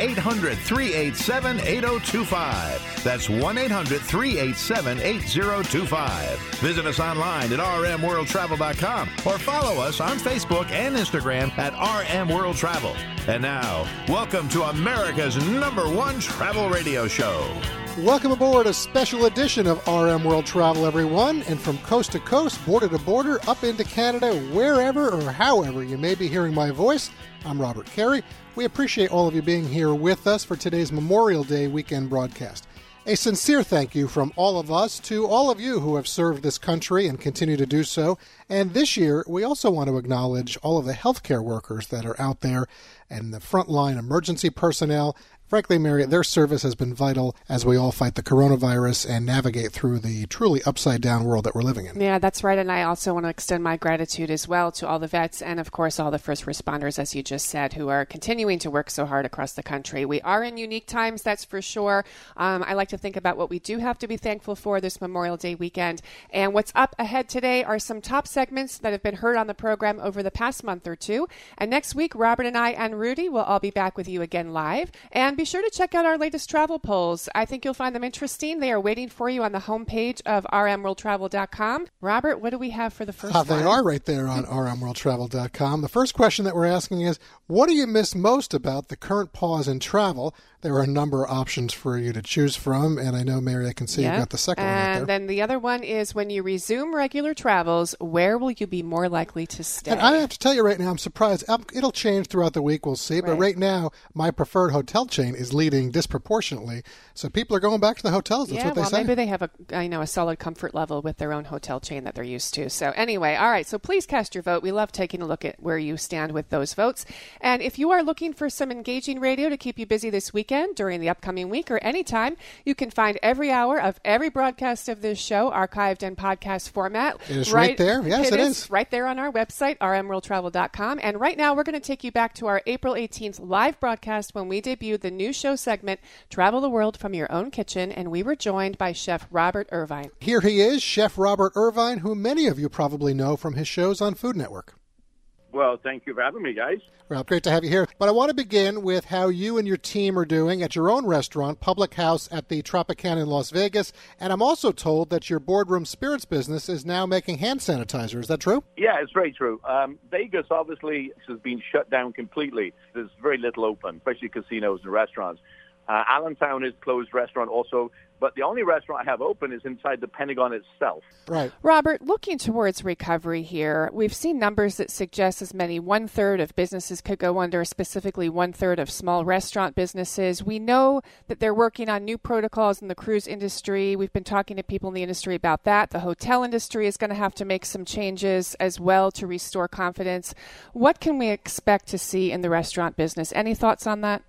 800 387 8025. That's 1 800 387 8025. Visit us online at rmworldtravel.com or follow us on Facebook and Instagram at RM World Travel. And now, welcome to America's number one travel radio show. Welcome aboard a special edition of RM World Travel, everyone. And from coast to coast, border to border, up into Canada, wherever or however you may be hearing my voice, I'm Robert Carey. We appreciate all of you being here with us for today's Memorial Day weekend broadcast. A sincere thank you from all of us to all of you who have served this country and continue to do so. And this year, we also want to acknowledge all of the healthcare workers that are out there and the frontline emergency personnel. Frankly, Mary, their service has been vital as we all fight the coronavirus and navigate through the truly upside down world that we're living in. Yeah, that's right. And I also want to extend my gratitude as well to all the vets and, of course, all the first responders, as you just said, who are continuing to work so hard across the country. We are in unique times, that's for sure. Um, I like to think about what we do have to be thankful for this Memorial Day weekend. And what's up ahead today are some top segments that have been heard on the program over the past month or two. And next week, Robert and I and Rudy will all be back with you again live. And be sure to check out our latest travel polls. I think you'll find them interesting. They are waiting for you on the homepage of rmworldtravel.com. Robert, what do we have for the first Uh, they are right there on rmworldtravel.com. The first question that we're asking is What do you miss most about the current pause in travel? There are a number of options for you to choose from, and I know, Mary, I can see Yeah. you've got the second and one right there. then the other one is when you resume regular travels, where will you be more likely to stay? And I have to tell you right now, I'm surprised. Um, It'll change throughout the week, we'll see. But Right. right now, my preferred hotel chain is leading disproportionately. So people are going back to the hotels. That's yeah, what they well, say. maybe they have a I know a solid comfort level with their own hotel chain that they're used to. So anyway, all right. So please cast your vote. We love taking a look at where you stand with those votes. And if you are looking for some engaging radio to keep you busy this weekend during the upcoming week or anytime, you can find every hour of every broadcast of this show archived in podcast format. It is right there. Yes, it it is is. right there on our website, rmworldtravel.com. And right now, we're going to take you back to our April 18th live broadcast when we debuted the new show segment, Travel the World from Your Own Kitchen. And we were joined by Chef Robert Irvine. Here he is, Chef Robert Irvine, who many of you probably know from his shows on Food Network. Well, thank you for having me, guys. Rob, great to have you here. But I want to begin with how you and your team are doing at your own restaurant, Public House at the Tropicana in Las Vegas. And I'm also told that your boardroom spirits business is now making hand sanitizer. Is that true? Yeah, it's very true. Um, Vegas obviously has been shut down completely. There's very little open, especially casinos and restaurants. Uh, Allentown is closed restaurant also, but the only restaurant I have open is inside the Pentagon itself. Right. Robert, looking towards recovery here, we've seen numbers that suggest as many one third of businesses could go under, specifically one third of small restaurant businesses. We know that they're working on new protocols in the cruise industry. We've been talking to people in the industry about that. The hotel industry is going to have to make some changes as well to restore confidence. What can we expect to see in the restaurant business? Any thoughts on that?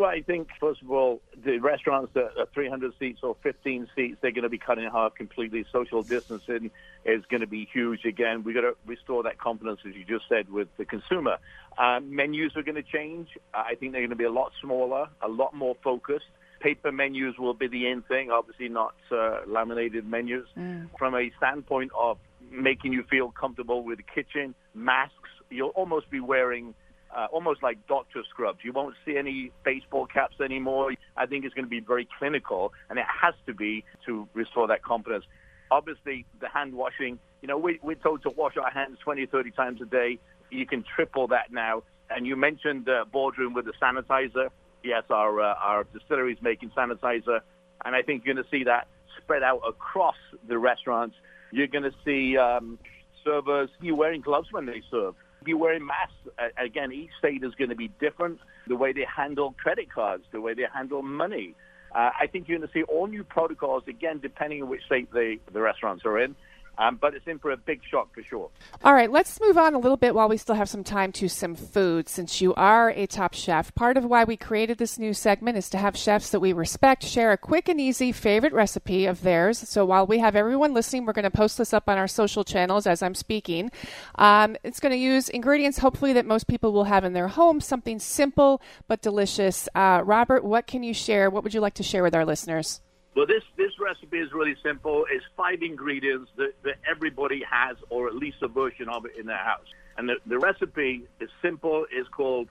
Well, I think, first of all, the restaurants that are 300 seats or 15 seats, they're going to be cutting in half completely. Social distancing is going to be huge again. We've got to restore that confidence, as you just said, with the consumer. Uh, menus are going to change. I think they're going to be a lot smaller, a lot more focused. Paper menus will be the end thing, obviously not uh, laminated menus. From a standpoint of making you feel comfortable with the kitchen, masks, you'll almost be wearing uh, almost like doctor scrubs. You won't see any baseball caps anymore. I think it's going to be very clinical, and it has to be to restore that confidence. Obviously, the hand washing, you know, we, we're told to wash our hands 20, 30 times a day. You can triple that now. And you mentioned uh, boardroom with the sanitizer. Yes, our, uh, our distillery is making sanitizer, and I think you're going to see that spread out across the restaurants. You're going to see um, servers, you wearing gloves when they serve be wearing masks. Again, each state is going to be different. The way they handle credit cards, the way they handle money. Uh, I think you're going to see all new protocols, again, depending on which state they, the restaurants are in. Um, but it's in for a big shock for sure. All right, let's move on a little bit while we still have some time to some food. Since you are a top chef, part of why we created this new segment is to have chefs that we respect share a quick and easy favorite recipe of theirs. So while we have everyone listening, we're going to post this up on our social channels as I'm speaking. Um, it's going to use ingredients, hopefully, that most people will have in their home, something simple but delicious. Uh, Robert, what can you share? What would you like to share with our listeners? Well, this, this recipe is really simple. It's five ingredients that, that everybody has, or at least a version of it in their house. And the, the recipe is simple. It's called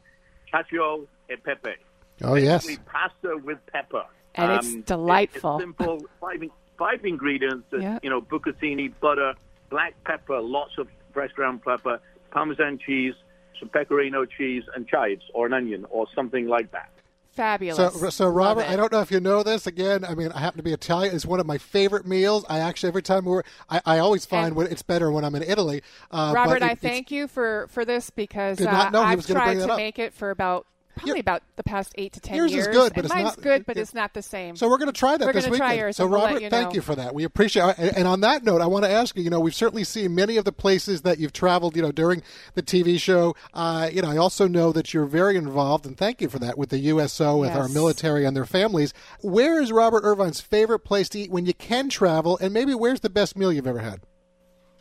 cacio e pepe. Oh, yes. Basically pasta with pepper. And it's um, delightful. It's simple. Five, five ingredients. That, Yeah. You know, bucatini, butter, black pepper, lots of fresh ground pepper, Parmesan cheese, some pecorino cheese, and chives, or an onion, or something like that. Fabulous. So, so Robert. I don't know if you know this. Again, I mean, I happen to be Italian. It's one of my favorite meals. I actually every time we're, I, I always find when it's better when I'm in Italy. Uh, but Robert, it- I thank you for, for this because uh, not know he I've tried to up. make it for about probably about the past eight to ten Yours years. is good, but and it's mine's not- good, but it- it's not the same. So we're going to try that We're this weekend. try yours, so and we'll Robert, you thank know. you for that. We appreciate. And, and on that note, I want to ask you. You know, we've certainly seen many of the places that you've traveled. You know, during the TV show. Uh, you know, I also know that you're very involved, and thank you for that with the USO, with our military and their families. Where is Robert Irvine's favorite place to eat when you can travel, and maybe where's the best meal you've ever had?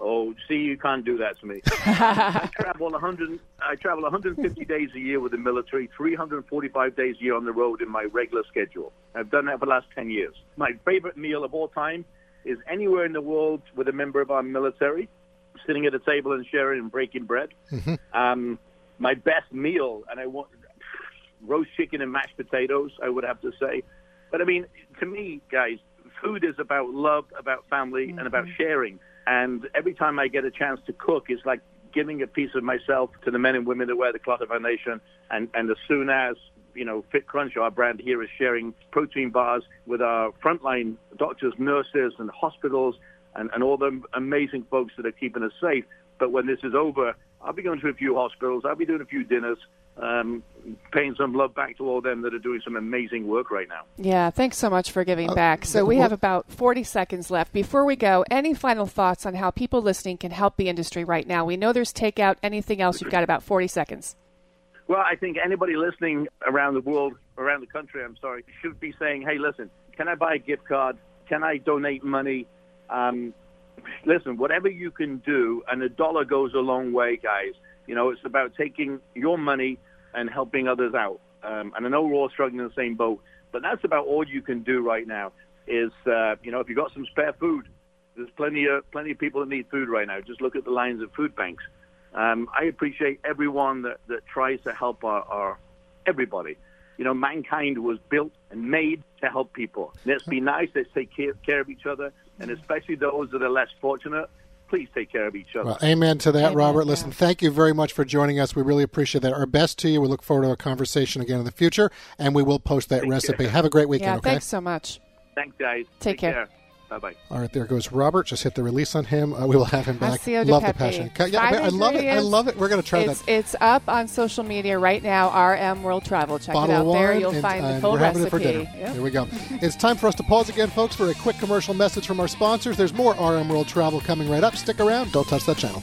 Oh, see, you can't do that to me. I travel 100. I travel 150 days a year with the military, 345 days a year on the road in my regular schedule. I've done that for the last 10 years. My favorite meal of all time is anywhere in the world with a member of our military, sitting at a table and sharing and breaking bread. Um, my best meal, and I want roast chicken and mashed potatoes. I would have to say, but I mean, to me, guys, food is about love, about family, and about sharing. And every time I get a chance to cook, it's like giving a piece of myself to the men and women that wear the cloth of our nation. And, and as soon as, you know, FitCrunch, our brand here, is sharing protein bars with our frontline doctors, nurses, and hospitals, and, and all the amazing folks that are keeping us safe. But when this is over, I'll be going to a few hospitals. I'll be doing a few dinners, um, paying some love back to all them that are doing some amazing work right now. Yeah, thanks so much for Uh, giving back. So we have about 40 seconds left. Before we go, any final thoughts on how people listening can help the industry right now? We know there's takeout. Anything else? You've got about 40 seconds. Well, I think anybody listening around the world, around the country, I'm sorry, should be saying, hey, listen, can I buy a gift card? Can I donate money? Um, listen, whatever you can do, and a dollar goes a long way, guys. You know, it's about taking your money and helping others out. Um, and I know we're all struggling in the same boat, but that's about all you can do right now. Is uh, you know, if you've got some spare food, there's plenty of plenty of people that need food right now. Just look at the lines of food banks. Um, I appreciate everyone that, that tries to help our, our everybody. You know, mankind was built and made to help people. Let's be nice. Let's take care, care of each other, and especially those that are less fortunate. Please take care of each other. Well, amen to that, Amen, Robert. yeah. Listen, thank you very much for joining us. We really appreciate that. Our best to you. We look forward to a conversation again in the future, and we will post that recipe. Have a great weekend, Yeah, okay? thanks so much. Thanks, guys. Take care. Bye bye. All right, there goes Robert. Just hit the release on him. Uh, we will have him back. Casio de love the passion. Ca- Yeah, Five I love it. I love it. We're going to try It's, that. it's up on social media right now, RM World Travel. Check Bottle it out of wine, there. You'll and, find the full we're having recipe. it for dinner. Yep. Here we go. it's time for us to pause again, folks, for a quick commercial message from our sponsors. There's more RM World Travel coming right up. Stick around. Don't touch that channel.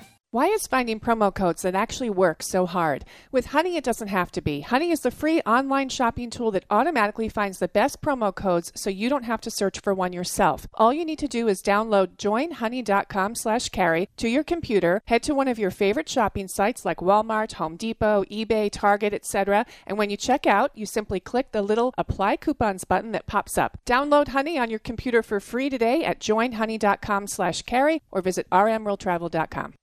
Why is finding promo codes that actually work so hard? With Honey, it doesn't have to be. Honey is the free online shopping tool that automatically finds the best promo codes so you don't have to search for one yourself. All you need to do is download joinhoney.com slash carey to your computer, head to one of your favorite shopping sites like Walmart, Home Depot, eBay, Target, etc. And when you check out, you simply click the little apply coupons button that pops up. Download Honey on your computer for free today at joinhoney.com slash carey or visit rmworldtravel.com.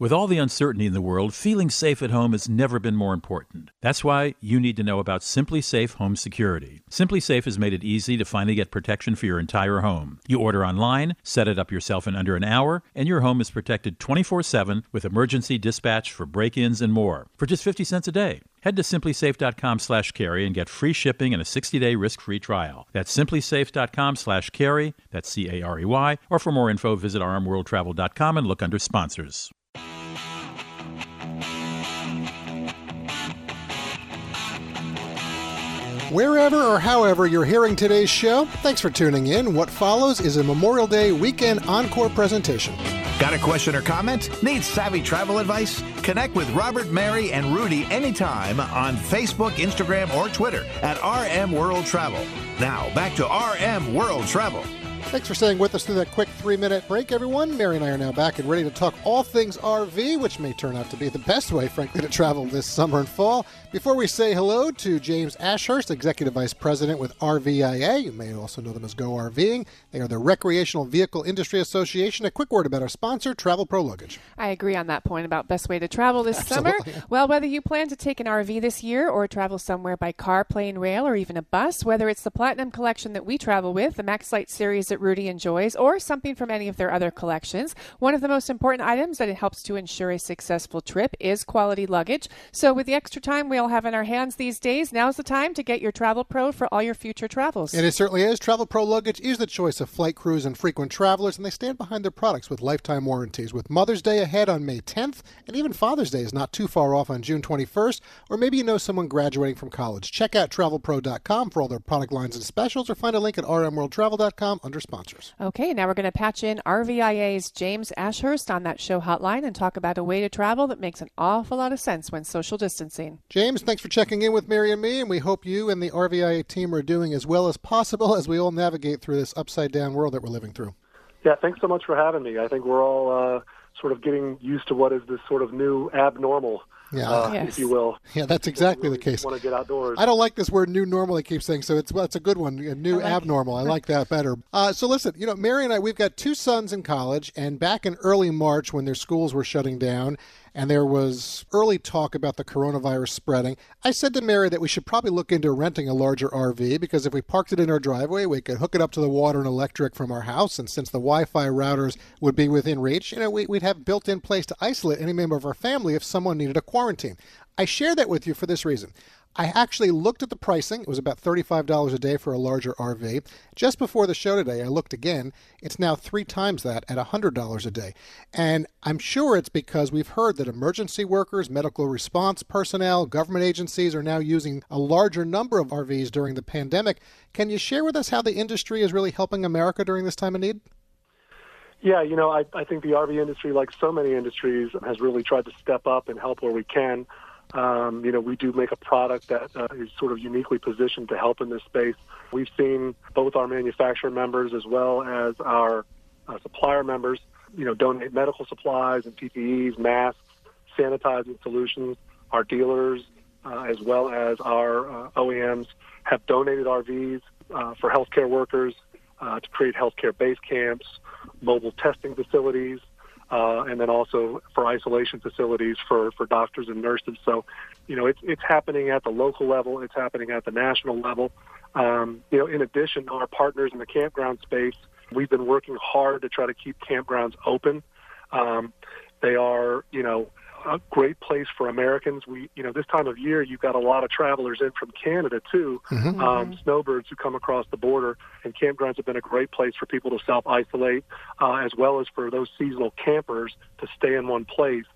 With all the uncertainty in the world, feeling safe at home has never been more important. That's why you need to know about SimpliSafe Home Security. SimpliSafe has made it easy to finally get protection for your entire home. You order online, set it up yourself in under an hour, and your home is protected 24/7 with emergency dispatch for break-ins and more for just 50 cents a day. Head to simplisafe.com/carey and get free shipping and a 60-day risk-free trial. That's simplisafe.com/carey. That's C A R E Y. Or for more info, visit rmworldtravel.com and look under sponsors. Wherever or however you're hearing today's show, thanks for tuning in. What follows is a Memorial Day weekend encore presentation. Got a question or comment? Need savvy travel advice? Connect with Robert, Mary, and Rudy anytime on Facebook, Instagram, or Twitter at RM World Travel. Now, back to RM World Travel. Thanks for staying with us through that quick three minute break, everyone. Mary and I are now back and ready to talk all things RV, which may turn out to be the best way, frankly, to travel this summer and fall. Before we say hello to James Ashurst, Executive Vice President with RVIA, you may also know them as Go RVing. They are the Recreational Vehicle Industry Association. A quick word about our sponsor, Travelpro Luggage. I agree on that point about best way to travel this summer. Well, whether you plan to take an RV this year or travel somewhere by car, plane, rail, or even a bus, whether it's the Platinum Collection that we travel with, the Max Light series that Rudy enjoys, or something from any of their other collections, one of the most important items that it helps to ensure a successful trip is quality luggage. So, with the extra time we all have in our hands these days, now's the time to get your Travelpro for all your future travels. And it certainly is. Travelpro Luggage is the choice of flight crews and frequent travelers, and they stand behind their products with lifetime warranties. With Mother's Day ahead on May 10th, and even Father's Day is not too far off on June 21st, or maybe you know someone graduating from college. Check out travelpro.com for all their product lines and specials, or find a link at rmworldtravel.com under sponsors. Okay, now we're going to patch in RVIA's James Ashurst on that show hotline and talk about a way to travel that makes an awful lot of sense when social distancing. James, thanks for checking in with Mary and me, and we hope you and the RVIA team are doing as well as possible as we all navigate through this upside down world that we're living through. Yeah, thanks so much for having me. I think we're all uh, sort of getting used to what is this sort of new abnormal, Yeah. uh, Yes. if you will. Yeah, that's exactly the case. Want to get outdoors? I don't like this word "new normal." I keep saying so. It's well, it's a good one. a New abnormal. I like that better. Uh, so listen, you know, Mary and I, we've got two sons in college, and back in early March when their schools were shutting down, and there was early talk about the coronavirus spreading, I said to Mary that we should probably look into renting a larger RV because if we parked it in our driveway, we could hook it up to the water and electric from our house, and since the Wi-Fi routers would be within reach, you know, we, we'd have built-in place to isolate any member of our family if someone needed a quarantine. I share that with you for this reason. I actually looked at the pricing. It was about $35 a day for a larger RV. Just before the show today, I looked again. It's now three times that at $100 a day. And I'm sure it's because we've heard that emergency workers, medical response personnel, government agencies are now using a larger number of RVs during the pandemic. Can you share with us how the industry is really helping America during this time of need? Yeah, you know, I, I think the RV industry, like so many industries, has really tried to step up and help where we can. Um, you know, we do make a product that uh, is sort of uniquely positioned to help in this space. We've seen both our manufacturer members as well as our uh, supplier members, you know, donate medical supplies and PPEs, masks, sanitizing solutions. Our dealers, uh, as well as our uh, OEMs, have donated RVs uh, for healthcare workers uh, to create healthcare base camps, mobile testing facilities, uh, and then also for isolation facilities for, for doctors and nurses. So, you know, it's, it's happening at the local level, it's happening at the national level. Um, you know, in addition, our partners in the campground space, we've been working hard to try to keep campgrounds open. Um, they are, you know, a great place for Americans. We, you know, this time of year, you've got a lot of travelers in from Canada too, um, snowbirds who come across the border, and campgrounds have been a great place for people to self isolate, uh, as well as for those seasonal campers to stay in one place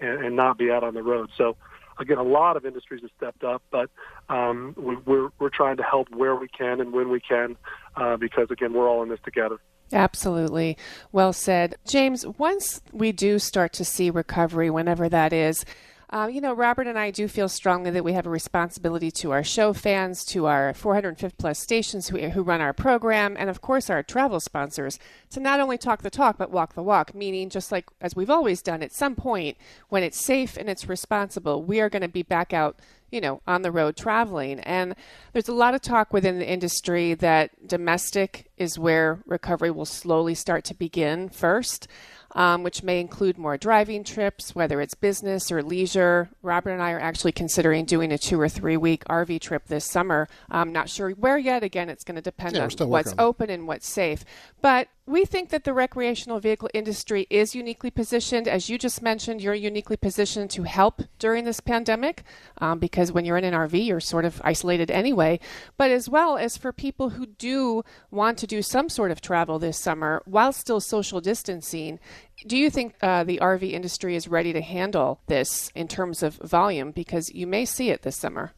and, and not be out on the road. So, again, a lot of industries have stepped up, but um, we, we're we're trying to help where we can and when we can, uh, because again, we're all in this together. Absolutely. Well said. James, once we do start to see recovery, whenever that is, uh, you know, Robert and I do feel strongly that we have a responsibility to our show fans, to our 450 plus stations who, who run our program, and of course our travel sponsors to not only talk the talk but walk the walk. Meaning, just like as we've always done, at some point when it's safe and it's responsible, we are going to be back out you know, on the road traveling. And there's a lot of talk within the industry that domestic is where recovery will slowly start to begin first um, which may include more driving trips, whether it's business or leisure. Robert and I are actually considering doing a two or three week RV trip this summer. I'm not sure where yet. Again, it's going to depend yeah, on what's on open and what's safe. But we think that the recreational vehicle industry is uniquely positioned. As you just mentioned, you're uniquely positioned to help during this pandemic um, because when you're in an RV, you're sort of isolated anyway. But as well as for people who do want to do some sort of travel this summer while still social distancing, do you think uh, the RV industry is ready to handle this in terms of volume? Because you may see it this summer.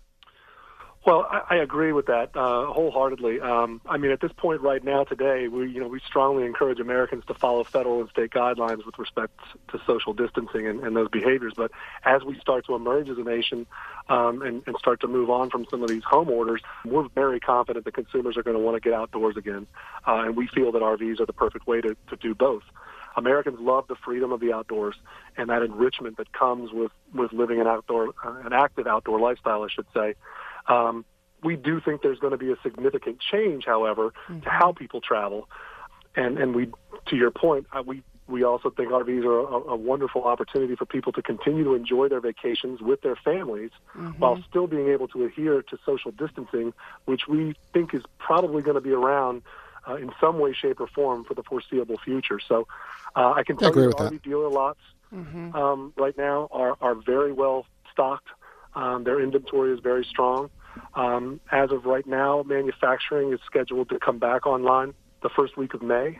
Well, I, I agree with that uh, wholeheartedly. Um, I mean, at this point right now, today, we you know we strongly encourage Americans to follow federal and state guidelines with respect to social distancing and, and those behaviors. But as we start to emerge as a nation um, and, and start to move on from some of these home orders, we're very confident that consumers are going to want to get outdoors again, uh, and we feel that RVs are the perfect way to, to do both. Americans love the freedom of the outdoors and that enrichment that comes with with living an outdoor, uh, an active outdoor lifestyle, I should say. Um, we do think there's going to be a significant change, however, mm-hmm. to how people travel, and and we, to your point, uh, we we also think RVs are a, a, wonderful opportunity for people to continue to enjoy their vacations with their families mm-hmm. while still being able to adhere to social distancing, which we think is probably going to be around uh, in some way, shape, or form for the foreseeable future. So uh, I can tell I you RV that. dealer lots mm-hmm. um, right now are, are very well stocked. Um, their inventory is very strong. Um, as of right now, manufacturing is scheduled to come back online the first week of May.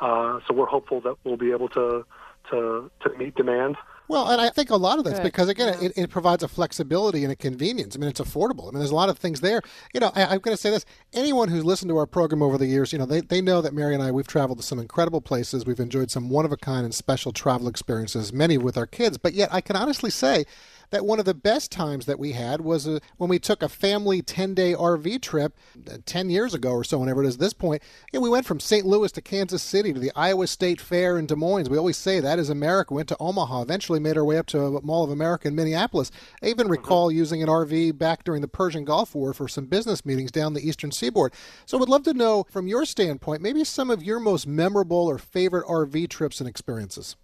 Uh, so we're hopeful that we'll be able to to, to meet demand. Well, and I think a lot of that's Good. because again, yeah. it, it, provides a flexibility and a convenience. I mean, it's affordable. I mean, there's a lot of things there. You know, I, am going to say this: anyone who's listened to our program over the years, you know, they, they know that Mary and I we've traveled to some incredible places. We've enjoyed some one of a kind and special travel experiences, many with our kids. But yet, I can honestly say that one of the best times that we had was uh, when we took a family 10 day RV trip uh, 10 years ago or so, whenever it is at this point. Know, we went from St. Louis to Kansas City to the Iowa State Fair in Des Moines. We always say that is America. Went to Omaha, eventually made our way up to Mall of America in Minneapolis. I even mm-hmm. recall mm-hmm. using an RV back during the Persian Gulf War for some business meetings down the eastern seaboard. So, I would love to know from your standpoint, maybe some of your most memorable or favorite RV trips and experiences.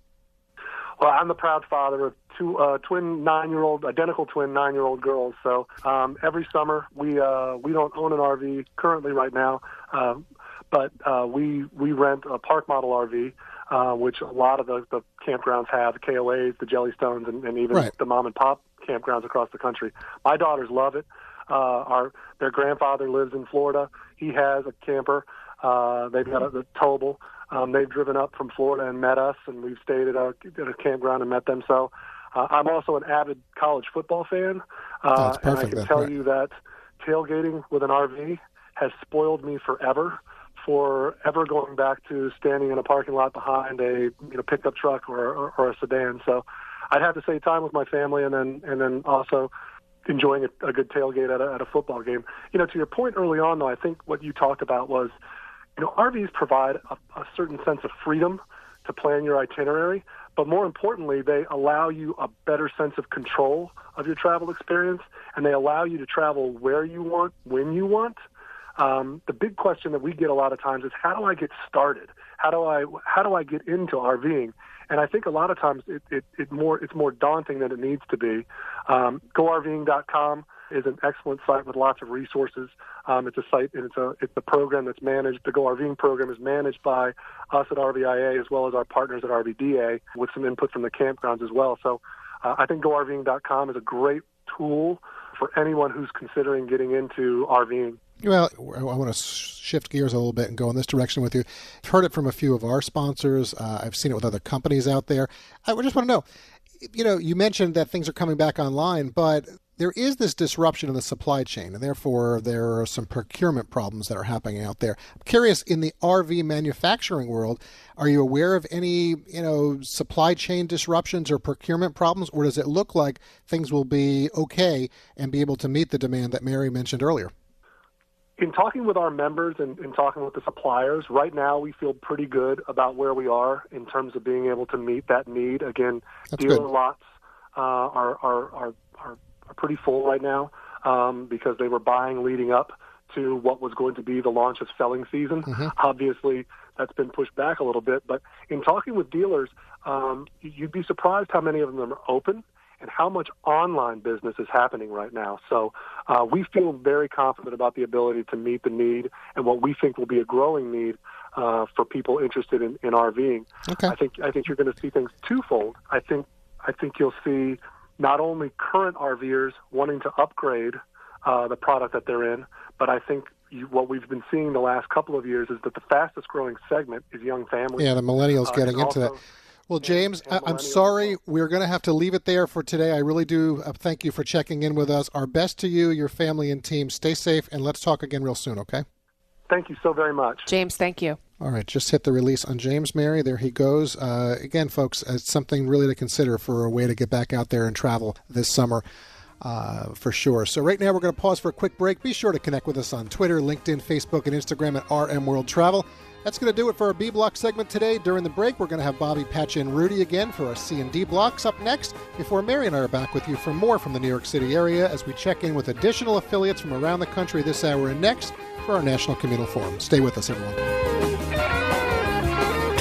Well, I'm the proud father of two uh, twin nine-year-old, identical twin nine-year-old girls. So um, every summer we uh, we don't own an RV currently right now, uh, but uh, we we rent a park model RV. Uh, which a lot of the, the campgrounds have, the KOAs, the Jellystones, and, and even right. the mom and pop campgrounds across the country. My daughters love it. Uh, our their grandfather lives in Florida. He has a camper. Uh, they've got a, the towable. Um, they've driven up from Florida and met us, and we've stayed at a, at a campground and met them. So uh, I'm also an avid college football fan, uh, and I can tell right. you that tailgating with an RV has spoiled me forever. For ever going back to standing in a parking lot behind a you know pickup truck or, or, or a sedan, so I'd have to say time with my family, and then and then also enjoying a, a good tailgate at a, at a football game. You know, to your point early on, though, I think what you talked about was you know, RVs provide a, a certain sense of freedom to plan your itinerary, but more importantly, they allow you a better sense of control of your travel experience, and they allow you to travel where you want, when you want. Um, the big question that we get a lot of times is how do I get started? How do I how do I get into RVing? And I think a lot of times it, it, it more it's more daunting than it needs to be. Um, GoRVing.com is an excellent site with lots of resources. Um, it's a site and it's a it's a program that's managed. The Go RVing program is managed by us at RVIA as well as our partners at RVDA with some input from the campgrounds as well. So uh, I think GoRVing.com is a great tool for anyone who's considering getting into RVing. Well, I want to shift gears a little bit and go in this direction with you. I've heard it from a few of our sponsors. Uh, I've seen it with other companies out there. I just want to know, you know, you mentioned that things are coming back online, but there is this disruption in the supply chain, and therefore there are some procurement problems that are happening out there. I'm curious, in the RV manufacturing world, are you aware of any, you know, supply chain disruptions or procurement problems, or does it look like things will be okay and be able to meet the demand that Mary mentioned earlier? in talking with our members and, and, talking with the suppliers, right now we feel pretty good about where we are in terms of being able to meet that need. Again, That's dealer good. lots uh, are, are, are, are, are pretty full right now um, because they were buying leading up to what was going to be the launch of selling season. Mm-hmm. Obviously, that's been pushed back a little bit. But in talking with dealers, um, you'd be surprised how many of them are open and how much online business is happening right now. So uh, we feel very confident about the ability to meet the need and what we think will be a growing need uh, for people interested in, in RVing. Okay. I think I think you're going to see things twofold. I think I think you'll see not only current RVers wanting to upgrade uh, the product that they're in, but I think you, what we've been seeing the last couple of years is that the fastest growing segment is young families. Yeah, the millennials Uh, getting and into that. also- Well, James, and I- I'm sorry. as We're going to have to leave it there for today. I really do uh, thank you for checking in with us. Our best to you, your family, and team. Stay safe, and let's talk again real soon, okay? Thank you so very much. James, thank you. All right, just hit the release on James Mary. There he goes. Uh, again, folks, it's something really to consider for a way to get back out there and travel this summer. Uh, for sure. So right now we're going to pause for a quick break. Be sure to connect with us on Twitter, LinkedIn, Facebook, and Instagram at RM World Travel. That's going to do it for our B block segment today. During the break, we're going to have Bobby, Patch, and Rudy again for our C and D blocks up next. Before Mary and I are back with you for more from the New York City area as we check in with additional affiliates from around the country this hour and next for our National Communal Forum. Stay with us, everyone.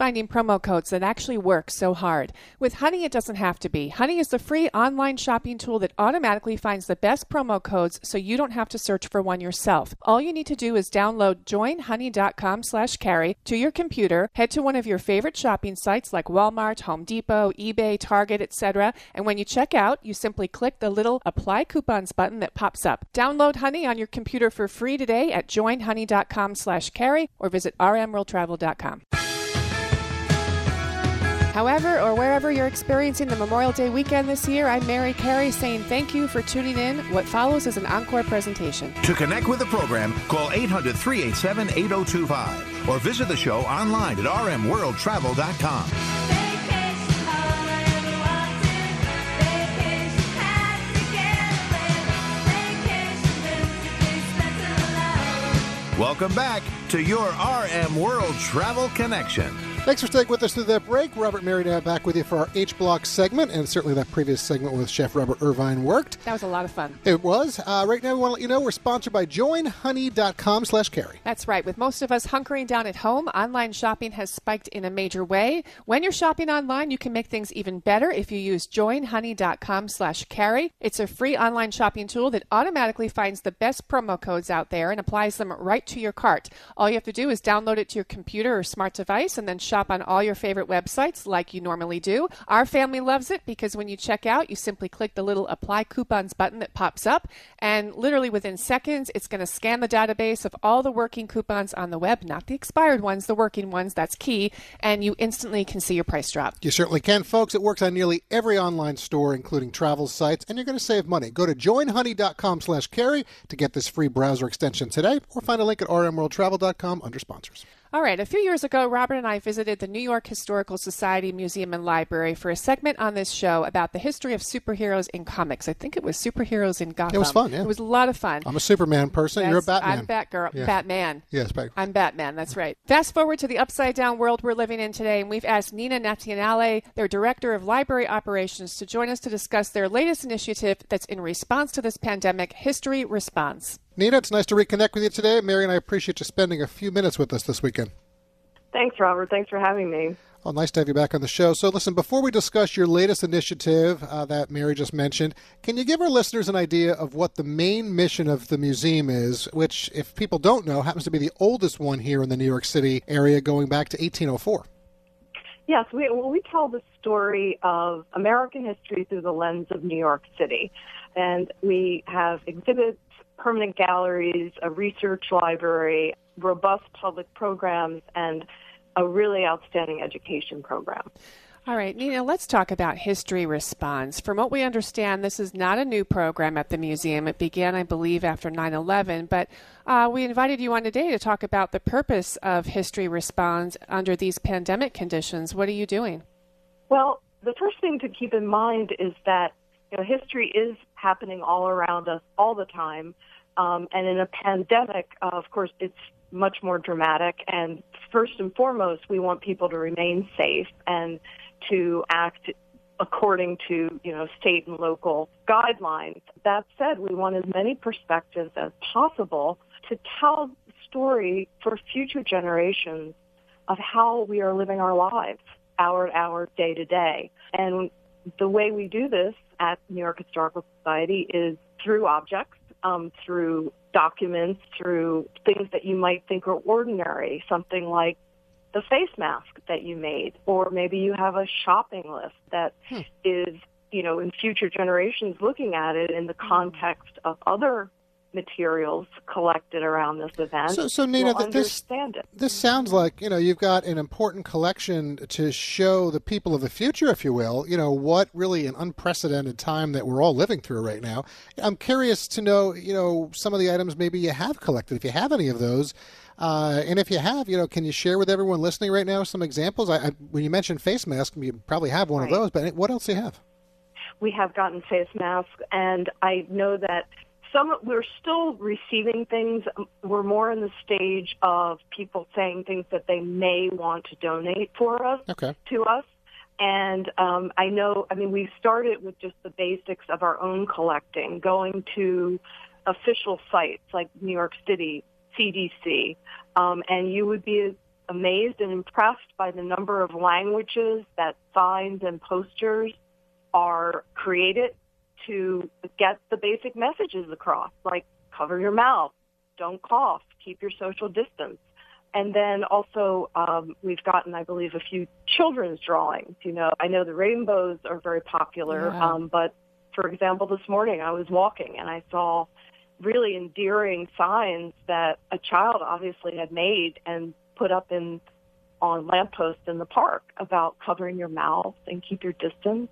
finding promo codes that actually work so hard? With Honey, it doesn't have to be. Honey is the free online shopping tool that automatically finds the best promo codes so you don't have to search for one yourself. All you need to do is download joinhoney.com slash carey to your computer, head to one of your favorite shopping sites like Walmart, Home Depot, eBay, Target, etc. And when you check out, you simply click the little apply coupons button that pops up. Download Honey on your computer for free today at joinhoney.com slash carey or visit rmworldtravel.com. However, or wherever you're experiencing the Memorial Day weekend this year, I'm Mary Carey saying thank you for tuning in. What follows is an encore presentation. To connect with the program, call 800 387 8025 or visit the show online at rmworldtravel.com. Welcome back to your RM World Travel Connection. Thanks for staying with us through that break. Robert Mary back with you for our H Block segment, and certainly that previous segment with Chef Robert Irvine worked. That was a lot of fun. It was. Uh, right now, we want to let you know we're sponsored by joinhoney.com slash carey. That's right. With most of us hunkering down at home, online shopping has spiked in a major way. When you're shopping online, you can make things even better if you use joinhoney.com slash carey. It's a free online shopping tool that automatically finds the best promo codes out there and applies them right to your cart. All you have to do is download it to your computer or smart device and then shop on all your favorite websites like you normally do. Our family loves it because when you check out, you simply click the little apply coupons button that pops up, and literally within seconds, it's going to scan the database of all the working coupons on the web, not the expired ones, the working ones. That's key, and you instantly can see your price drop. You certainly can, folks. It works on nearly every online store, including travel sites, and you're going to save money. Go to joinhoney.com slash carey to get this free browser extension today, or find a link at rmworldtravel.com under sponsors. All right, a few years ago, Robert and I visited the New York Historical Society Museum and Library for a segment on this show about the history of superheroes in comics. I think it was superheroes in Gotham. It was fun, yeah. It was a lot of fun. I'm a Superman person. You're a Batman. I'm Batgirl. Yeah. Batman. Yes, Bat- I'm Batman. That's right. Fast forward to the upside down world we're living in today, and we've asked Nina Nazionale, their director of library operations, to join us to discuss their latest initiative that's in response to this pandemic, History Responds. Nina, it's nice to reconnect with you today. Mary and I appreciate you spending a few minutes with us this weekend. Thanks, Robert. Thanks for having me. Well, nice to have you back on the show. So, listen, before we discuss your latest initiative uh, that Mary just mentioned, can you give our listeners an idea of what the main mission of the museum is, which, if people don't know, happens to be the oldest one here in the New York City area going back to 1804? Yes, we, well, we tell the story of American history through the lens of New York City. And we have exhibits, permanent galleries, a research library, robust public programs, and a really outstanding education program. All right, Nina, let's talk about History Responds. From what we understand, this is not a new program at the museum. It began, I believe, after 9 11, but uh, we invited you on today to talk about the purpose of History Responds under these pandemic conditions. What are you doing? Well, the first thing to keep in mind is that you know, history is happening all around us all the time. Um, and in a pandemic, uh, of course, it's much more dramatic. And first and foremost, we want people to remain safe and to act according to you know state and local guidelines. That said, we want as many perspectives as possible to tell the story for future generations of how we are living our lives, hour to hour, day to day. And the way we do this at New York Historical Society is through objects, um, through documents, through things that you might think are ordinary, something like the face mask that you made, or maybe you have a shopping list that hmm. is, you know, in future generations looking at it in the hmm. context of other materials collected around this event. So, so Nina, this this sounds like you know you've got an important collection to show the people of the future, if you will. You know what really an unprecedented time that we're all living through right now. I'm curious to know, you know, some of the items maybe you have collected, if you have any of those. Uh, and if you have, you know, can you share with everyone listening right now some examples? I, I, when you mentioned face mask, you probably have one right. of those. But what else do you have? We have gotten face masks, and I know that some we're still receiving things. We're more in the stage of people saying things that they may want to donate for us okay. to us. And um, I know, I mean, we started with just the basics of our own collecting, going to official sites like New York City, CDC, um, and you would be amazed and impressed by the number of languages that signs and posters are created to get the basic messages across, like cover your mouth, don't cough, keep your social distance. And then also, um, we've gotten, I believe, a few children's drawings. You know, I know the rainbows are very popular, yeah. um, but for example, this morning I was walking and I saw really endearing signs that a child obviously had made and put up in on lampposts in the park about covering your mouth and keep your distance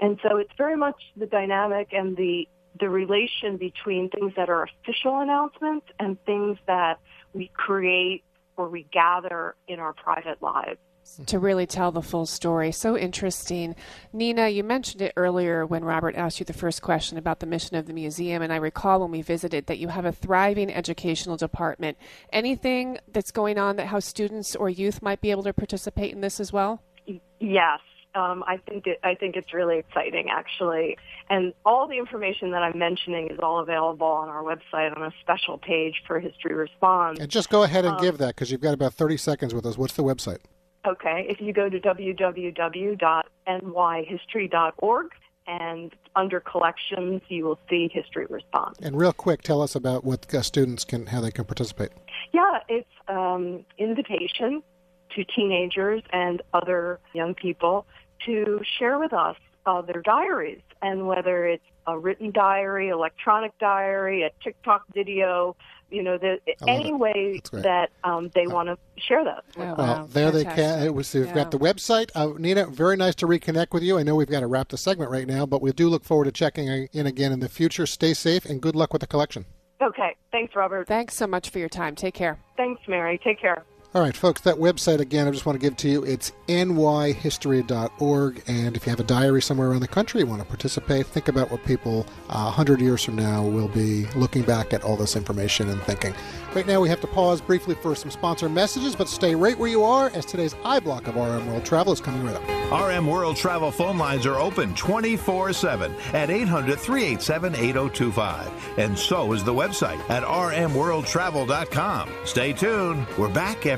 and so it's very much the dynamic and the the relation between things that are official announcements and things that we create or we gather in our private lives to really tell the full story. So interesting. Nina, you mentioned it earlier when Robert asked you the first question about the mission of the museum, and I recall when we visited that you have a thriving educational department. Anything that's going on that how students or youth might be able to participate in this as well? Yes um, I think it, I think it's really exciting, actually. And all the information that I'm mentioning is all available on our website on a special page for History Responds. And just go ahead and um, give that because you've got about 30 seconds with us. What's the website? Okay, if you go to www.nyhistory.org and under collections, you will see History Responds. And real quick, tell us about what uh, students can, how they can participate. Yeah, it's um, invitation to teenagers and other young people to share with us uh, their diaries and whether it's a written diary, electronic diary, a TikTok video, you know, the, any way that um, they want to share that. Oh, wow. Well, there Fantastic. they can. It was, we've yeah. got the website. Uh, Nina, very nice to reconnect with you. I know we've got to wrap the segment right now, but we do look forward to checking in again in the future. Stay safe and good luck with the collection. Okay. Thanks, Robert. Thanks so much for your time. Take care. Thanks, Mary. Take care. All right, folks, that website again, I just want to give to you. It's nyhistory.org. And if you have a diary somewhere around the country, you want to participate, think about what people uh, 100 years from now will be looking back at all this information and thinking. Right now, we have to pause briefly for some sponsor messages, but stay right where you are as today's iBlock of RM World Travel is coming right up. RM World Travel phone lines are open 24 7 at 800 387 8025. And so is the website at rmworldtravel.com. Stay tuned. We're back after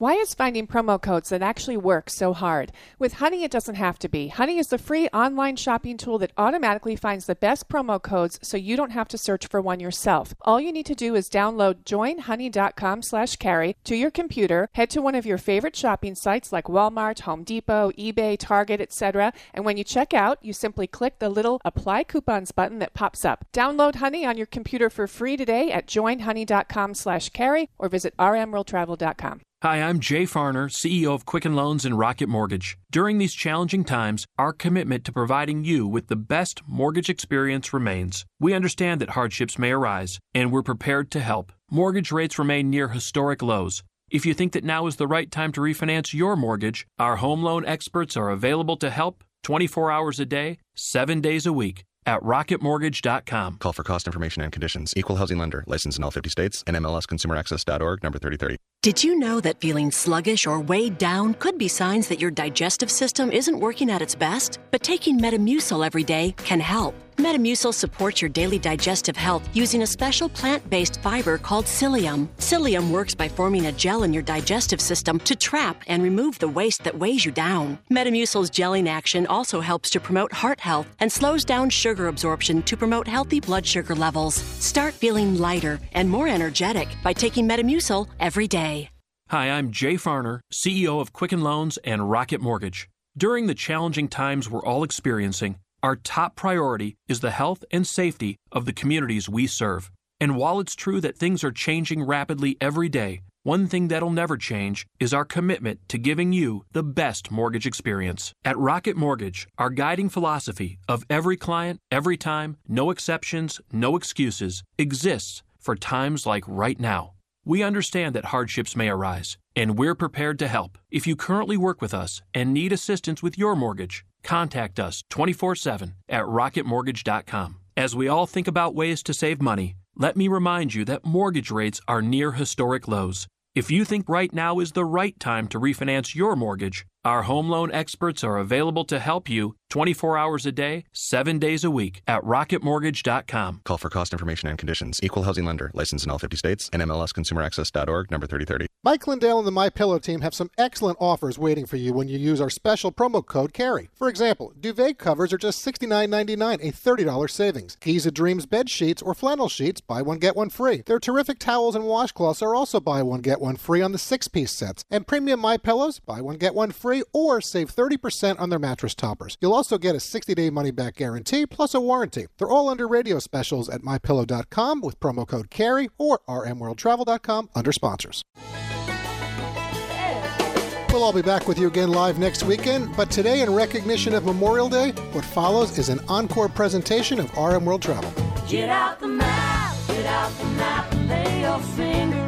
Why is finding promo codes that actually work so hard? With Honey, it doesn't have to be. Honey is the free online shopping tool that automatically finds the best promo codes so you don't have to search for one yourself. All you need to do is download joinhoney.com slash carey to your computer, head to one of your favorite shopping sites like Walmart, Home Depot, eBay, Target, etc. And when you check out, you simply click the little apply coupons button that pops up. Download Honey on your computer for free today at joinhoney.com slash carey or visit rmworldtravel.com. Hi, I'm Jay Farner, CEO of Quicken Loans and Rocket Mortgage. During these challenging times, our commitment to providing you with the best mortgage experience remains. We understand that hardships may arise, and we're prepared to help. Mortgage rates remain near historic lows. If you think that now is the right time to refinance your mortgage, our home loan experts are available to help 24 hours a day, 7 days a week at rocketmortgage.com. Call for cost information and conditions. Equal housing lender. Licensed in all 50 states. And nmlsconsumeraccess.org number 3030. Did you know that feeling sluggish or weighed down could be signs that your digestive system isn't working at its best? But taking Metamucil every day can help. Metamucil supports your daily digestive health using a special plant based fiber called psyllium. Psyllium works by forming a gel in your digestive system to trap and remove the waste that weighs you down. Metamucil's gelling action also helps to promote heart health and slows down sugar absorption to promote healthy blood sugar levels. Start feeling lighter and more energetic by taking Metamucil every day. Hi, I'm Jay Farner, CEO of Quicken Loans and Rocket Mortgage. During the challenging times we're all experiencing, our top priority is the health and safety of the communities we serve. And while it's true that things are changing rapidly every day, one thing that'll never change is our commitment to giving you the best mortgage experience. At Rocket Mortgage, our guiding philosophy of every client, every time, no exceptions, no excuses exists for times like right now. We understand that hardships may arise, and we're prepared to help. If you currently work with us and need assistance with your mortgage, contact us 24 7 at rocketmortgage.com. As we all think about ways to save money, let me remind you that mortgage rates are near historic lows. If you think right now is the right time to refinance your mortgage, our home loan experts are available to help you 24 hours a day, 7 days a week at rocketmortgage.com. Call for cost information and conditions. Equal housing lender. Licensed in all 50 states. NMLSconsumeraccess.org number 3030. Mike Lindell and the My Pillow team have some excellent offers waiting for you when you use our special promo code CAREY. For example, duvet covers are just $69.99, a $30 savings. Giza Dreams bed sheets or flannel sheets, buy one get one free. Their terrific towels and washcloths are also buy one get one free on the six-piece sets. And premium My Pillows, buy one get one free or save 30% on their mattress toppers. You'll also get a 60-day money-back guarantee plus a warranty. They're all under radio specials at mypillow.com with promo code CAREY or rmworldtravel.com under sponsors. We'll all be back with you again live next weekend, but today, in recognition of Memorial Day, what follows is an encore presentation of RM World Travel. Get out the map, get out the map, lay your finger.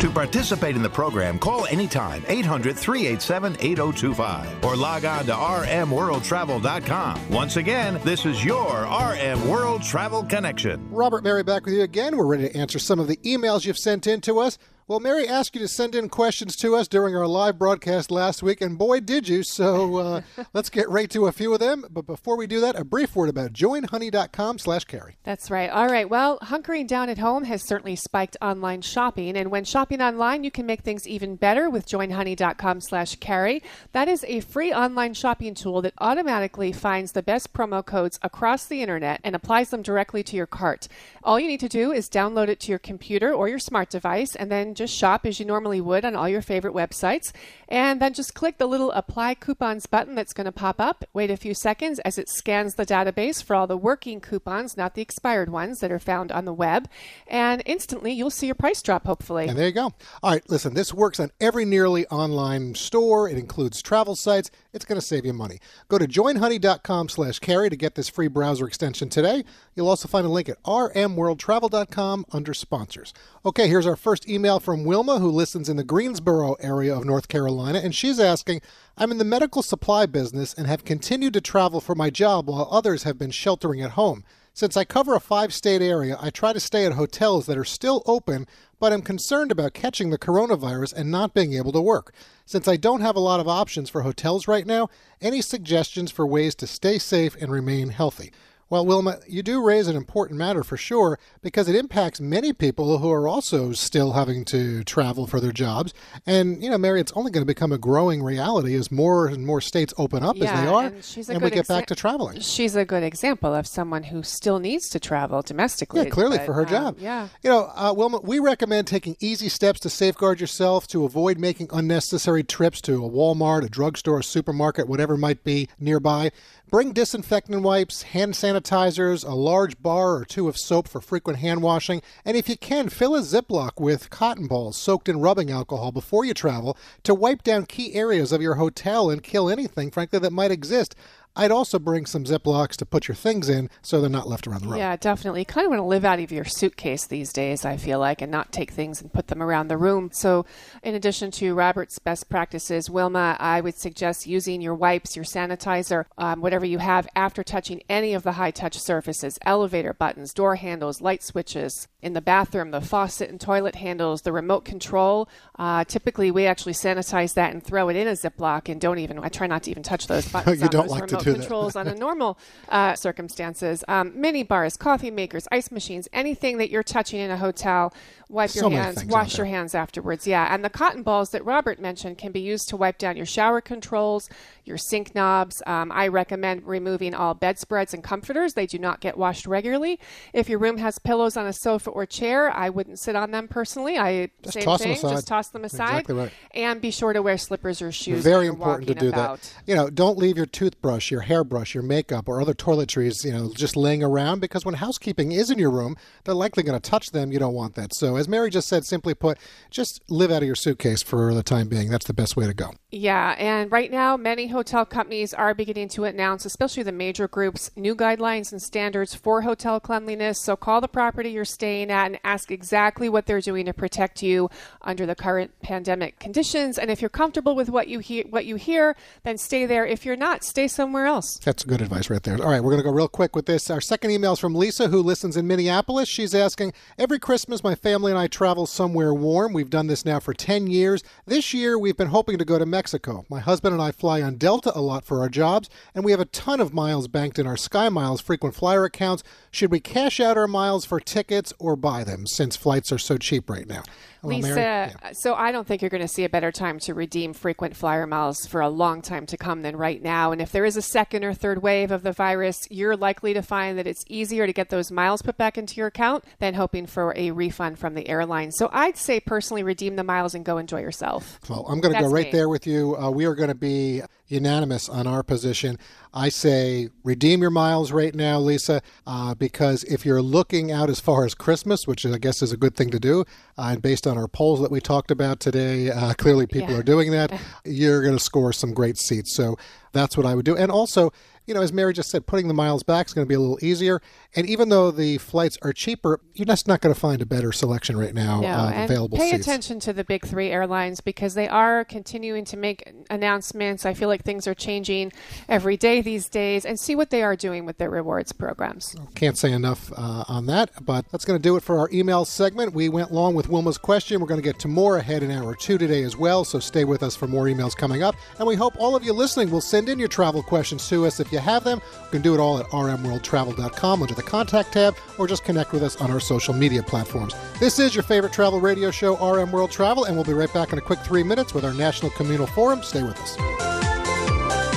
To participate in the program, call anytime 800 387 8025 or log on to rmworldtravel.com. Once again, this is your RM World Travel Connection. Robert Mary back with you again. We're ready to answer some of the emails you've sent in to us. Well, Mary asked you to send in questions to us during our live broadcast last week, and boy, did you. So uh, let's get right to a few of them. But before we do that, a brief word about joinhoney.com slash carey. That's right. All right. Well, hunkering down at home has certainly spiked online shopping. And when shopping online, you can make things even better with joinhoney.com slash carey. That is a free online shopping tool that automatically finds the best promo codes across the internet and applies them directly to your cart. All you need to do is download it to your computer or your smart device and then just shop as you normally would on all your favorite websites. And then just click the little apply coupons button that's going to pop up. Wait a few seconds as it scans the database for all the working coupons, not the expired ones that are found on the web. And instantly you'll see your price drop, hopefully. And there you go. All right, listen, this works on every nearly online store. It includes travel sites. It's going to save you money. Go to joinhoney.com slash carey to get this free browser extension today. You'll also find a link at rmworldtravel.com under sponsors. Okay, here's our first email from Wilma, who listens in the Greensboro area of North Carolina, and she's asking I'm in the medical supply business and have continued to travel for my job while others have been sheltering at home. Since I cover a five state area, I try to stay at hotels that are still open, but I'm concerned about catching the coronavirus and not being able to work. Since I don't have a lot of options for hotels right now, any suggestions for ways to stay safe and remain healthy? Well, Wilma, you do raise an important matter for sure because it impacts many people who are also still having to travel for their jobs. And, you know, Mary, it's only going to become a growing reality as more and more states open up Yeah, as they are and and we get back to traveling. She's a good example of someone who still needs to travel domestically. Yeah, clearly but, for her um, job. Yeah. You know, uh, Wilma, we recommend taking easy steps to safeguard yourself, to avoid making unnecessary trips to a Walmart, a drugstore, a supermarket, whatever might be nearby. Bring disinfectant wipes, hand sanitizers, a large bar or two of soap for frequent hand washing, and if you can, fill a Ziploc with cotton balls soaked in rubbing alcohol before you travel to wipe down key areas of your hotel and kill anything, frankly, that might exist. I'd also bring some Ziplocs to put your things in so they're not left around the room. Yeah, definitely. You kind of want to live out of your suitcase these days, I feel like, and not take things and put them around the room. So, in addition to Robert's best practices, Wilma, I would suggest using your wipes, your sanitizer, um, whatever you have after touching any of the high touch surfaces elevator buttons, door handles, light switches, in the bathroom, the faucet and toilet handles, the remote control. Uh, typically, we actually sanitize that and throw it in a Ziploc and don't even, I try not to even touch those buttons. You on don't like to remote controls on a normal uh, circumstances. Um, mini bars, coffee makers, ice machines, anything that you're touching in a hotel, wipe So your hands, wash your hands afterwards. Yeah, and the cotton balls that Robert mentioned can be used to wipe down your shower controls, your sink knobs. Um, I recommend removing all bedspreads and comforters. They do not get washed regularly. If your room has pillows on a sofa or chair, I wouldn't sit on them personally. I Just same toss them thing, aside. just toss them aside. Exactly right. And be sure to wear slippers or shoes. Very important to do about. that. You know, don't leave your toothbrush, your hairbrush, your makeup, or other toiletries, you know, just laying around because when housekeeping is in your room, they're likely going to touch them. You don't want that. So, as Mary just said, simply put, just live out of your suitcase for the time being. That's the best way to go. Yeah, and right now, many hotel companies are beginning to announce, especially the major groups, new guidelines and standards for hotel cleanliness. So call the property you're staying at and ask exactly what they're doing to protect you under the current pandemic conditions. And if you're comfortable with what you hear, what you hear, then stay there. If you're not, stay somewhere else. That's good advice right there. All right, we're going to go real quick with this. Our second email is from Lisa, who listens in Minneapolis. She's asking Every Christmas, my family and I travel somewhere warm. We've done this now for 10 years. This year, we've been hoping to go to Mexico. My husband and I fly on Delta a lot for our jobs, and we have a ton of miles banked in our Sky Miles frequent flyer accounts. Should we cash out our miles for tickets or buy them since flights are so cheap right now? Hello, Lisa, Mary? so I don't think you're going to see a better time to redeem frequent flyer miles for a long time to come than right now. And if there is a second or third wave of the virus, you're likely to find that it's easier to get those miles put back into your account than hoping for a refund from the airline. So I'd say personally redeem the miles and go enjoy yourself. Well, I'm going to go right me. there with you. Uh, we are going to be unanimous on our position. I say redeem your miles right now, Lisa, uh, because if you're looking out as far as Christmas, which I guess is a good thing to do, uh, and based on our polls that we talked about today, uh, clearly people Yeah. are doing that, you're going to score some great seats. So that's what I would do. And also, you know, as Mary just said, putting the miles back is going to be a little easier. And even though the flights are cheaper, you're just not going to find a better selection right now No, and available pay seats. attention to the big three airlines because they are continuing to make announcements. I feel like things are changing every day these days, and see what they are doing with their rewards programs. Can't say enough uh, on that, but that's going to do it for our email segment. We went long with Wilma's question. We're going to get to more ahead in hour two today as well, so stay with us for more emails coming up. And we hope all of you listening will send in your travel questions to us if you have them. You can do it all at rmworldtravel.com under the contact tab or just connect with us on our social media platforms. This is your favorite travel radio show, RM World Travel, and we'll be right back in a quick three minutes with our National Communal Forum. Stay with us.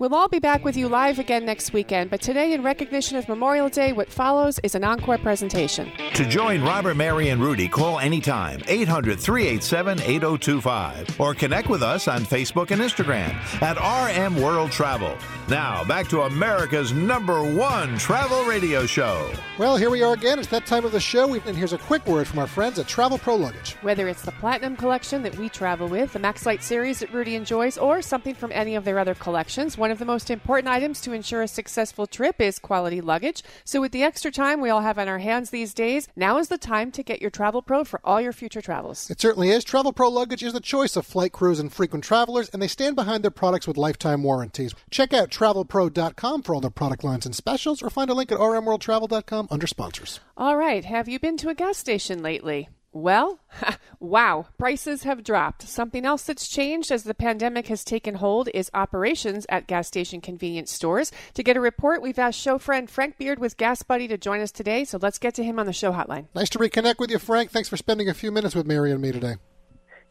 We'll all be back with you live again next weekend, but today, in recognition of Memorial Day, what follows is an encore presentation. To join Robert, Mary, and Rudy, call anytime 800 387 8025 or connect with us on Facebook and Instagram at RM World Travel. Now, back to America's number one travel radio show. Well, here we are again. It's that time of the show. And here's a quick word from our friends at Travelpro Luggage. Whether it's the Platinum Collection that we travel with, the Max Light series that Rudy enjoys, or something from any of their other collections, One of the most important items to ensure a successful trip is quality luggage. So, with the extra time we all have on our hands these days, now is the time to get your Travelpro for all your future travels. It certainly is. Travelpro luggage is the choice of flight crews and frequent travelers, and they stand behind their products with lifetime warranties. Check out travelpro.com for all their product lines and specials, or find a link at rmworldtravel.com under sponsors. All right, have you been to a gas station lately? Well, wow, prices have dropped. Something else that's changed as the pandemic has taken hold is operations at gas station convenience stores. To get a report, we've asked show friend Frank Beard with Gas Buddy to join us today, so let's get to him on the show hotline. Nice to reconnect with you, Frank. Thanks for spending a few minutes with Mary and me today.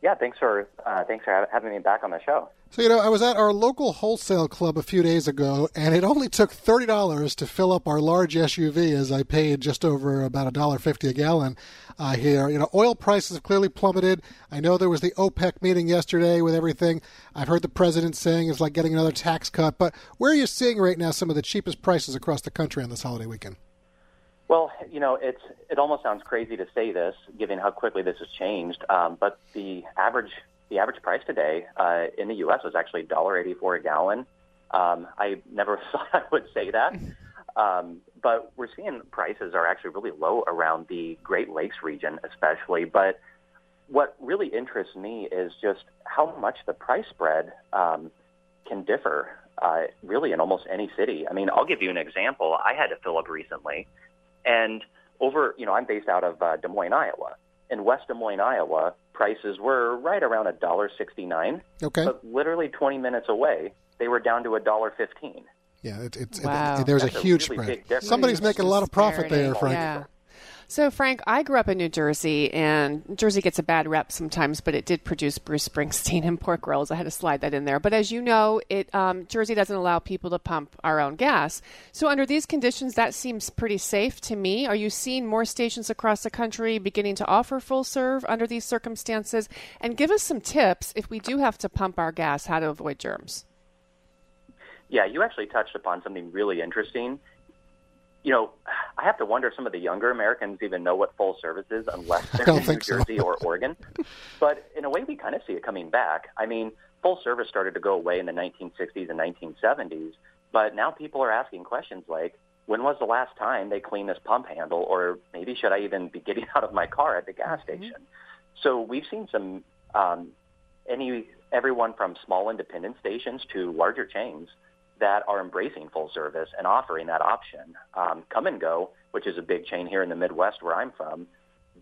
Yeah, thanks for uh, thanks for having me back on the show. So, you know, I was at our local wholesale club a few days ago, and it only took $30 to fill up our large SUV as I paid just over about $1.50 a gallon uh, here. You know, oil prices have clearly plummeted. I know there was the OPEC meeting yesterday with everything. I've heard the president saying it's like getting another tax cut. But where are you seeing right now some of the cheapest prices across the country on this holiday weekend? Well, you know, it's it almost sounds crazy to say this, given how quickly this has changed. Um, but the average the average price today uh, in the U.S. was actually $1.84 a gallon. Um, I never thought I would say that, um, but we're seeing prices are actually really low around the Great Lakes region, especially. But what really interests me is just how much the price spread um, can differ, uh, really, in almost any city. I mean, I'll give you an example. I had to fill up recently, and over, you know, I'm based out of uh, Des Moines, Iowa. In West Des Moines, Iowa, prices were right around a dollar sixty-nine. Okay. But literally 20 minutes away, they were down to a dollar fifteen. Yeah, it, it's Wow. it, there's That's a a huge really spread. Somebody's making a lot of profit there, Frank. Yeah. So, Frank, I grew up in New Jersey, and Jersey gets a bad rep sometimes, but it did produce Bruce Springsteen and pork rolls. I had to slide that in there. But as you know, it um, Jersey doesn't allow people to pump our own gas. So, under these conditions, that seems pretty safe to me. Are you seeing more stations across the country beginning to offer full serve under these circumstances? And give us some tips if we do have to pump our gas, how to avoid germs. Yeah, you actually touched upon something really interesting. You know, I have to wonder if some of the younger Americans even know what full service is unless they're in New think so. Jersey or Oregon. but in a way, we kind of see it coming back. I mean, full service started to go away in the 1960s and 1970s, but now people are asking questions like, when was the last time they cleaned this pump handle, or maybe should I even be getting out of my car at the gas station? So we've seen some um, any everyone from small independent stations to larger chains that are embracing full service and offering that option. Um, Kum & Go, which is a big chain here in the Midwest where I'm from,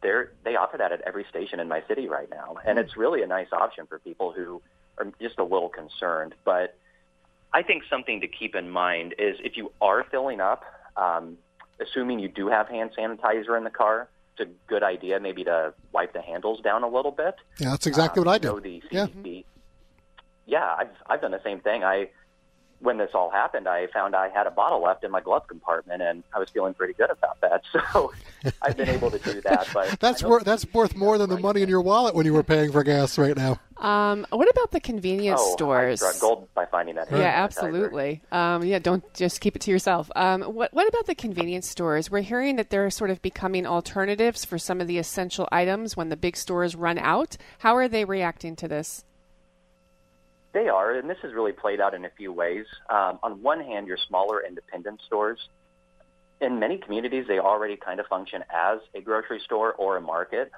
they're, they offer that at every station in my city right now, and it's really a nice option for people who are just a little concerned. But I think something to keep in mind is if you are filling up, um, assuming you do have hand sanitizer in the car, it's a good idea maybe to wipe the handles down a little bit. Yeah, that's exactly Um, what I do. the Yeah. Yeah, I've I've done the same thing. I when this all happened, I found I had a bottle left in my glove compartment, and I was feeling pretty good about that. So I've been able to do that. But That's worth that's worth more than the money in your wallet when you were paying for gas right now. Um, what about the convenience oh, stores? I struck gold by finding that. hand Yeah, absolutely. Um, yeah, don't just keep it to yourself. Um, what What about the convenience stores? We're hearing that they're sort of becoming alternatives for some of the essential items when the big stores run out. How are they reacting to this? They are, and this has really played out in a few ways. Um, on one hand, your smaller independent stores, in many communities, they already kind of function as a grocery store or a market.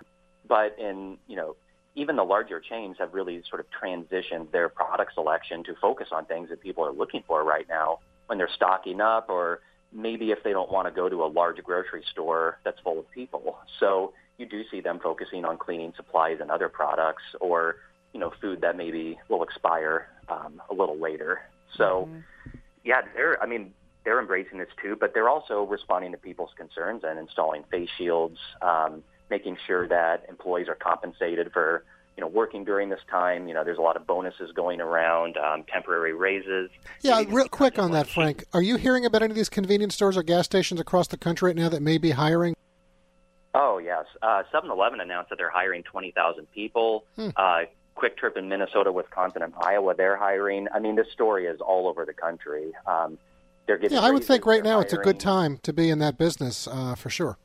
But in, you know, even the larger chains have really sort of transitioned their product selection to focus on things that people are looking for right now when they're stocking up or maybe if they don't want to go to a large grocery store that's full of people. So you do see them focusing on cleaning supplies and other products or you know, food that maybe will expire um, a little later. So, yeah, they're, I mean, they're embracing this too, but they're also responding to people's concerns and installing face shields, um, making sure that employees are compensated for, you know, working during this time. You know, there's a lot of bonuses going around, um, temporary raises. Yeah, real quick on that, Frank. Are you hearing about any of these convenience stores or gas stations across the country right now that may be hiring? Oh, yes. Uh, 7-Eleven announced that they're hiring 20,000 people. Hmm. Uh, Kwik Trip in Minnesota, Wisconsin, and Iowa, they're hiring. I mean, this story is all over the country. Um, they're getting Yeah, I would think right they're now it's a good time to be in that business uh, for sure.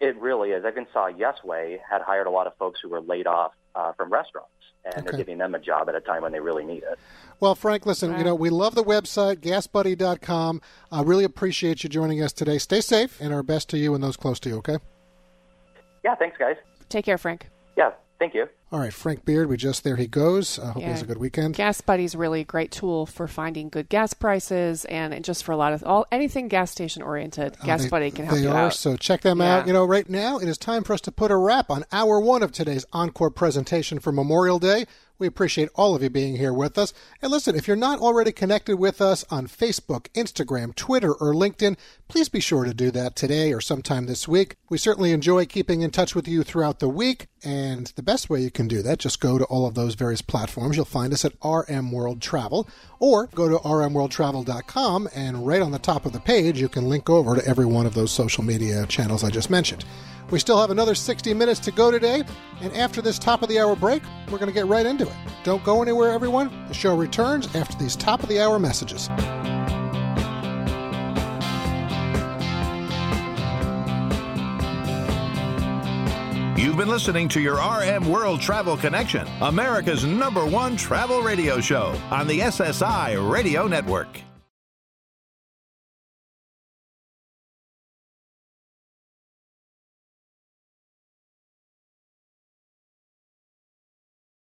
It really is. I even saw Yesway had hired a lot of folks who were laid off uh, from restaurants, and Okay. they're giving them a job at a time when they really need it. Well, Frank, listen, you know, we love the website, gasbuddy.com. I really appreciate you joining us today. Stay safe and our best to you and those close to you, okay? Yeah, thanks, guys. Take care, Frank. Yeah, thank you. All right, Frank Beard, we just, there he goes. I hope he has a good weekend. Gas Buddy's really a great tool for finding good gas prices and just for a lot of all anything gas station oriented. Uh, gas they- Buddy can help they you are, out. so check them Yeah. out. You know, right now it is time for us to put a wrap on hour one of today's encore presentation for Memorial Day. We appreciate all of you being here with us. And listen, if you're not already connected with us on Facebook, Instagram, Twitter, or LinkedIn, please be sure to do that today or sometime this week. We certainly enjoy keeping in touch with you throughout the week. And the best way you can do that, just go to all of those various platforms. You'll find us at RM World Travel or go to rmworldtravel.com and right on the top of the page, you can link over to every one of those social media channels I just mentioned. We still have another 60 minutes to go today, and after this top of the hour break, we're going to get right into it. Don't go anywhere, everyone. The show returns after these top of the hour messages. You've been listening to your RM World Travel Connection, America's number one travel radio show on the SSI Radio Network.